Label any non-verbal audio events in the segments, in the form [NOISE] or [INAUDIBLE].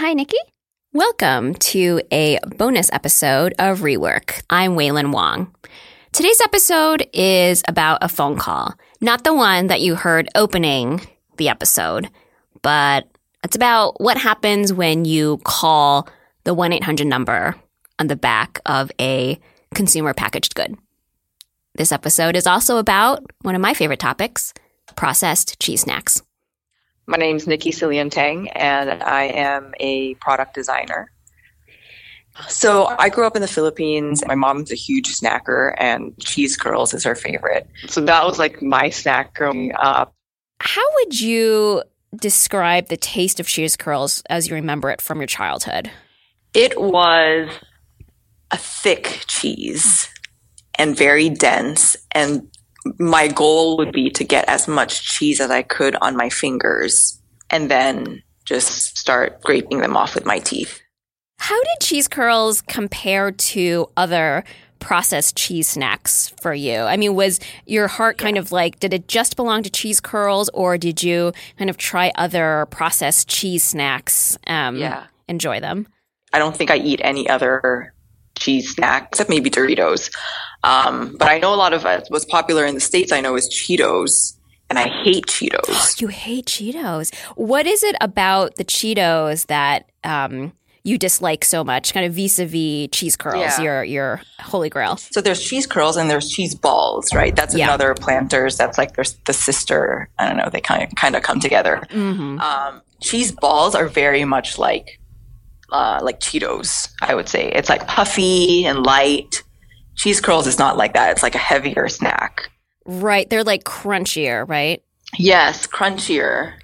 Hi, Nikki. Welcome to a bonus episode of Rework. I'm Wailin Wong. Today's episode is about a phone call, not the one that you heard opening the episode, but it's about what happens when you call the 1 800 number on the back of a consumer packaged good. This episode is also about one of my favorite topics processed cheese snacks. My name is Nikki Sylianteng, and I am a product designer. So I grew up in the Philippines. My mom's a huge snacker, and cheese curls is her favorite. So that was like my snack growing up. How would you describe the taste of cheese curls as you remember it from your childhood? It was a thick cheese and very dense. And my goal would be to get as much cheese as I could on my fingers and then just start scraping them off with my teeth. How did cheese curls compare to other processed cheese snacks for you? I mean, was your heart kind of like, did it just belong to cheese curls or did you kind of try other processed cheese snacks? Um, yeah. Enjoy them? I don't think I eat any other cheese snack except maybe Doritos. Um, but I know a lot of uh, what's popular in the States, I know is Cheetos. And I hate Cheetos. [GASPS] you hate Cheetos. What is it about the Cheetos that um, you dislike so much, kind of vis-a-vis cheese curls, yeah. your your holy grail. So there's cheese curls and there's cheese balls, right? That's yeah. another planters. That's like there's the sister. I don't know. They kind of kind of come together. Mm-hmm. Um, cheese balls are very much like uh, like Cheetos. I would say it's like puffy and light. Cheese curls is not like that. It's like a heavier snack. Right. They're like crunchier, right? Yes, crunchier.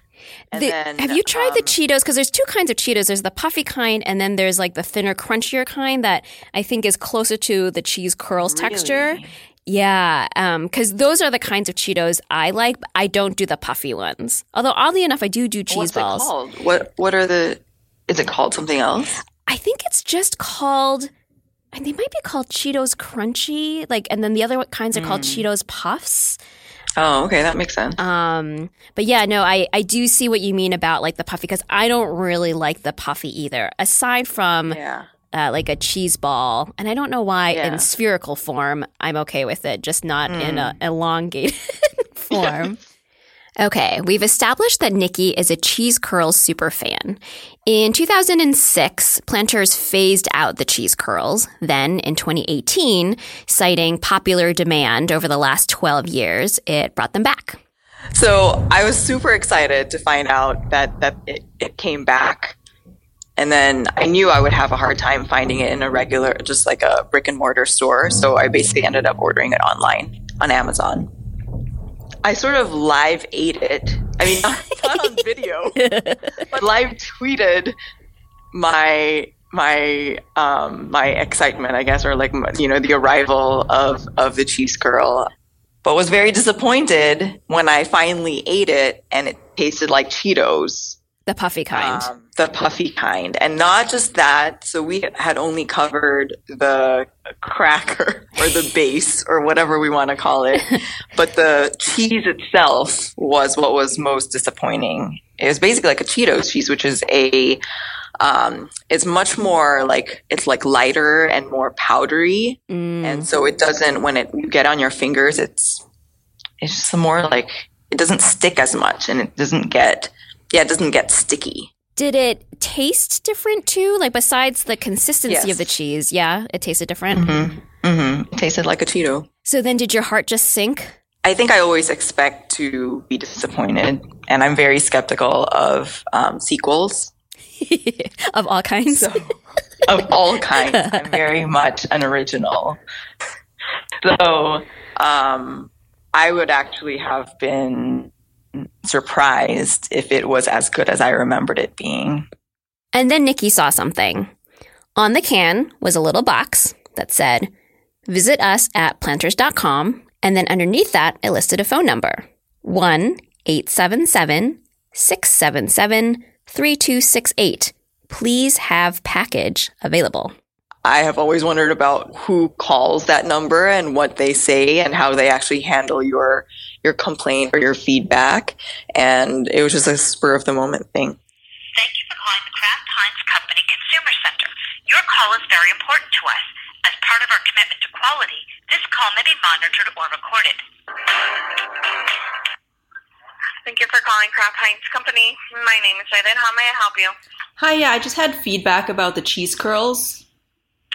The, then, have you tried um, the Cheetos? Because there's two kinds of Cheetos. There's the puffy kind, and then there's like the thinner, crunchier kind that I think is closer to the cheese curls really? texture. Yeah, because um, those are the kinds of Cheetos I like. I don't do the puffy ones. Although oddly enough, I do do cheese What's balls. It called? What What are the? Is it called something else? I think it's just called. They might be called Cheetos Crunchy, like, and then the other kinds are called mm. Cheetos Puffs. Oh, okay, that makes sense. Um, but yeah, no, I I do see what you mean about like the puffy because I don't really like the puffy either. Aside from yeah. Uh, like a cheese ball, and I don't know why yeah. in spherical form I'm okay with it, just not mm. in a hmm. elongated [LAUGHS] form. [LAUGHS] Okay, we've established that Nikki is a cheese curls super fan. In 2006, Planters phased out the cheese curls. Then, in 2018, citing popular demand over the last 12 years, it brought them back. So I was super excited to find out that, that it, it came back. And then I knew I would have a hard time finding it in a regular, just like a brick and mortar store. So I basically ended up ordering it online on Amazon. I sort of live ate it. I mean, not, [LAUGHS] not on [LAUGHS] video, but live tweeted my my um my excitement, I guess, or like you know the arrival of of the cheese curl. But was very disappointed when I finally ate it and it tasted like Cheetos. The puffy kind. Um, the puffy kind. And not just that. So we had only covered the cracker [LAUGHS] or the base or whatever we want to call it. [LAUGHS] but the cheese itself was what was most disappointing. It was basically like a Cheetos cheese, which is a, um, it's much more like, it's like lighter and more powdery. Mm. And so it doesn't, when it, you get on your fingers, it's, it's just more like, it doesn't stick as much and it doesn't get, yeah, it doesn't get sticky. Did it taste different too? Like besides the consistency yes. of the cheese, yeah, it tasted different. Mm-hmm. Mm-hmm. It tasted like a Cheeto. So then, did your heart just sink? I think I always expect to be disappointed, and I'm very skeptical of um, sequels [LAUGHS] of all kinds. So, of all [LAUGHS] kinds, I'm very much an original. So, um, I would actually have been surprised if it was as good as I remembered it being. And then Nikki saw something. On the can was a little box that said, Visit us at planters.com. And then underneath that, it listed a phone number 1 877 677 3268. Please have package available. I have always wondered about who calls that number and what they say and how they actually handle your your complaint or your feedback. And it was just a spur of the moment thing. Thank you for calling the Kraft Heinz Company Consumer Center. Your call is very important to us. As part of our commitment to quality, this call may be monitored or recorded. Thank you for calling Kraft Heinz Company. My name is Aiden. How may I help you? Hi, yeah, I just had feedback about the cheese curls.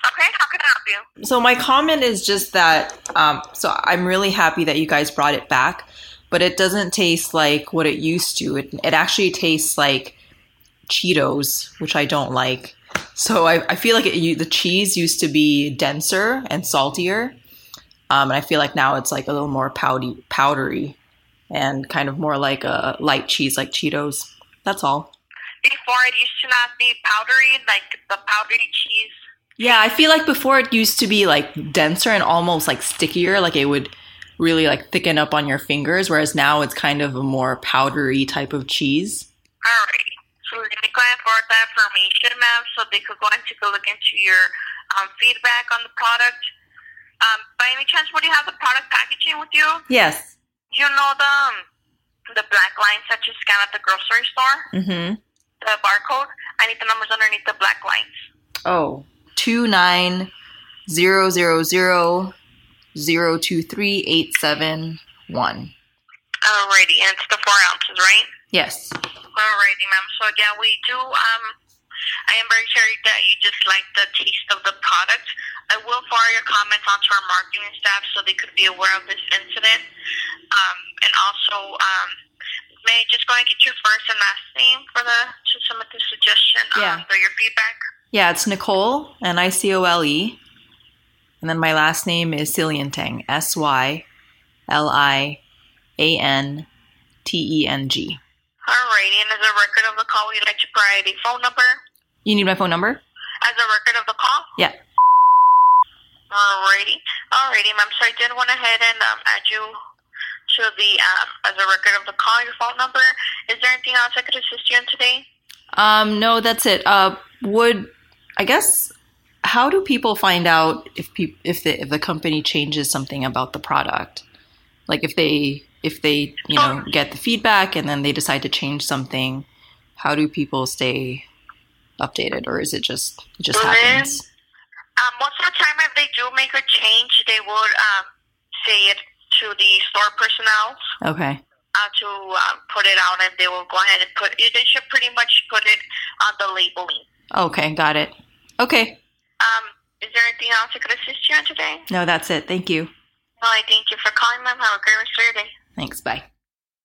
Okay, how can I help you? So my comment is just that. Um, so I'm really happy that you guys brought it back, but it doesn't taste like what it used to. It it actually tastes like Cheetos, which I don't like. So I, I feel like it, you, the cheese used to be denser and saltier, um, and I feel like now it's like a little more powdy, powdery and kind of more like a light cheese like Cheetos. That's all. Before it used to not be powdery, like the powdery cheese. Yeah, I feel like before it used to be like denser and almost like stickier, like it would really like thicken up on your fingers, whereas now it's kind of a more powdery type of cheese. Alright. So let me go and forward that information, ma'am, so they could go and take a look into your um, feedback on the product. Um, by any chance, would you have the product packaging with you? Yes. You know the um, the black lines that you scan at the grocery store? Mm-hmm. The barcode? I need the numbers underneath the black lines. Oh. Two nine zero zero zero zero two three eight seven one. Alrighty, and it's the four ounces, right? Yes. Alrighty, ma'am. So again, we do um I am very sorry that you dislike the taste of the product. I will forward your comments onto our marketing staff so they could be aware of this incident. Um, and also, um, may I just go and get your first and last name for the to submit the suggestion yeah. um, for your feedback? Yeah, it's Nicole, N I C O L E. And then my last name is Sylianteng, S Y L I A N T E N G. Alrighty, and as a record of the call, would you like to provide a phone number? You need my phone number? As a record of the call? Yeah. Alrighty. Alrighty, ma'am. So I did went ahead and um, add you to the, um, as a record of the call, your phone number. Is there anything else I could assist you in today? Um, no, that's it. Uh, would, I guess, how do people find out if pe- if the if the company changes something about the product? Like if they if they you know get the feedback and then they decide to change something, how do people stay updated, or is it just it just Well, happens? Um, most of the time, if they do make a change, they would um, say it to the store personnel Okay. uh, to um, put it out, and they will go ahead and put. They should pretty much put it on the labeling. Okay, got it. Okay. Um, is there anything else I could assist you on today? No, that's it. Thank you. Well, I thank you for calling, ma'am. Have a great rest of your day. Thanks. Bye.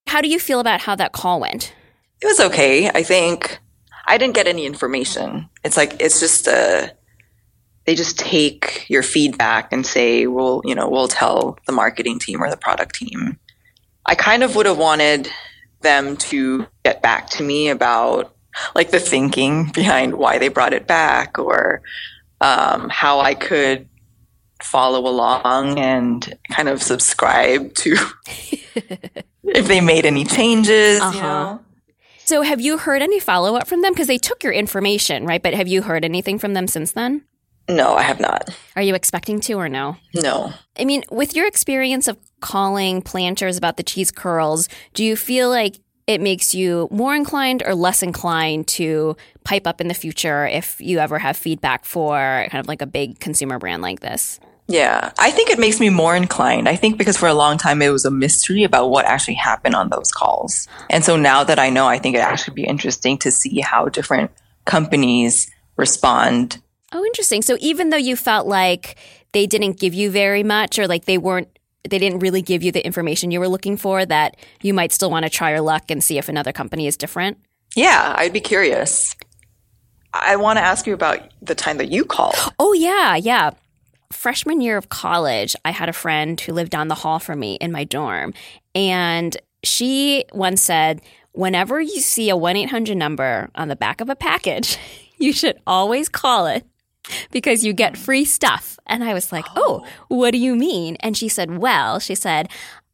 How do you feel about how that call went? It was okay. I think I didn't get any information. It's like it's just uh they just take your feedback and say, "We'll, you know, we'll tell the marketing team or the product team." I kind of would have wanted them to get back to me about like the thinking behind why they brought it back or um, how I could follow along and kind of subscribe to [LAUGHS] if they made any changes. Uh-huh. You know? So, have you heard any follow up from them? Because they took your information, right? But have you heard anything from them since then? No, I have not. Are you expecting to or no? No. I mean, with your experience of calling planters about the cheese curls, do you feel like it makes you more inclined or less inclined to pipe up in the future if you ever have feedback for kind of like a big consumer brand like this? Yeah, I think it makes me more inclined. I think because for a long time it was a mystery about what actually happened on those calls. And so now that I know, I think it actually be interesting to see how different companies respond. Oh, interesting. So even though you felt like they didn't give you very much or like they weren't they didn't really give you the information you were looking for that you might still want to try your luck and see if another company is different? Yeah, I'd be curious. I want to ask you about the time that you called. Oh yeah, yeah. Freshman year of college, I had a friend who lived down the hall from me in my dorm. And she once said, whenever you see a 1 800 number on the back of a package, [LAUGHS] you should always call it because you get free stuff. And I was like, oh, oh, what do you mean? And she said, well, she said,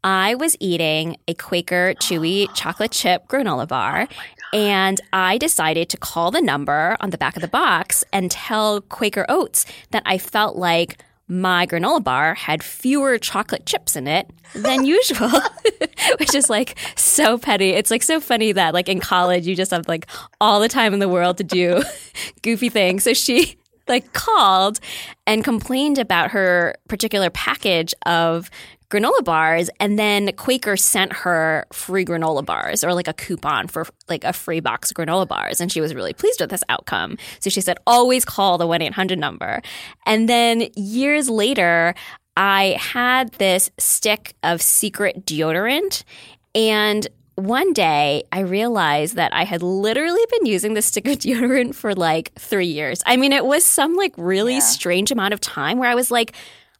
I was eating a Quaker Chewy [GASPS] chocolate chip granola bar. Oh and I decided to call the number on the back of the box and tell Quaker Oats that I felt like my granola bar had fewer chocolate chips in it than [LAUGHS] usual, [LAUGHS] which is like so petty. It's like so funny that like in college you just have like all the time in the world to do [LAUGHS] goofy things. So she like called and complained about her particular package of granola bars and then Quaker sent her free granola bars or like a coupon for like a free box of granola bars and she was really pleased with this outcome. So she said always call the 1-800 number. And then years later I had this stick of secret deodorant and one day I realized that I had literally been using this stick of [LAUGHS] deodorant for like three years. I mean, it was some like really yeah. strange amount of time where I was like,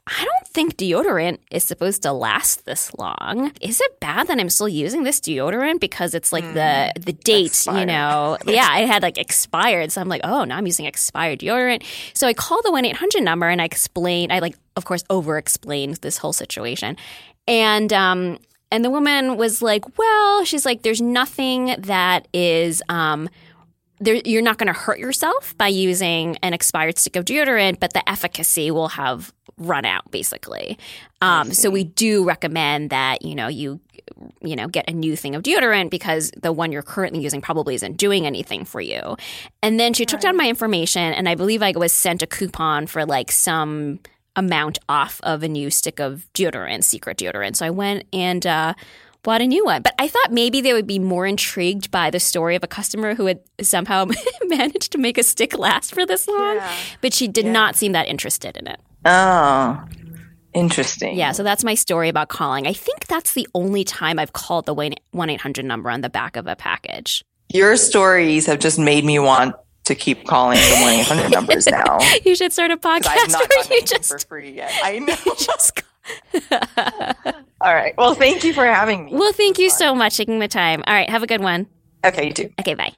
I don't think deodorant is supposed to last this long. Is it bad that I'm still using this deodorant because it's like mm, the the date, expired. you know? [LAUGHS] yeah, it had like expired. So I'm like, oh, now I'm using expired deodorant. So I call the one eight hundred number and I explain. I like, of course, over explained this whole situation, and um, and the woman was like, well, she's like, there's nothing that is um there, you're not going to hurt yourself by using an expired stick of deodorant, but the efficacy will have run out basically. Um, so we do recommend that you know you you know get a new thing of deodorant because the one you're currently using probably isn't doing anything for you. And then she took down my information, and I believe I was sent a coupon for like some amount off of a new stick of deodorant, secret deodorant. So I went and uh, bought a new one. But I thought maybe they would be more intrigued by the story of a customer who had somehow [LAUGHS] managed to make a stick last for this long. Yeah. But she did yeah. not seem that interested in it. Oh. Interesting. Yeah, so that's my story about calling. I think that's the only time I've called the 1 800 number on the back of a package. Your stories have just made me want to keep calling the 1 800 numbers [LAUGHS] now. you should start a podcast where you just. For free yet. [LAUGHS] I know. just [LAUGHS] All right. Well, thank you for having me. Well, thank you fun. so much taking the time. All right. Have a good one. Okay, you too. Okay, bye.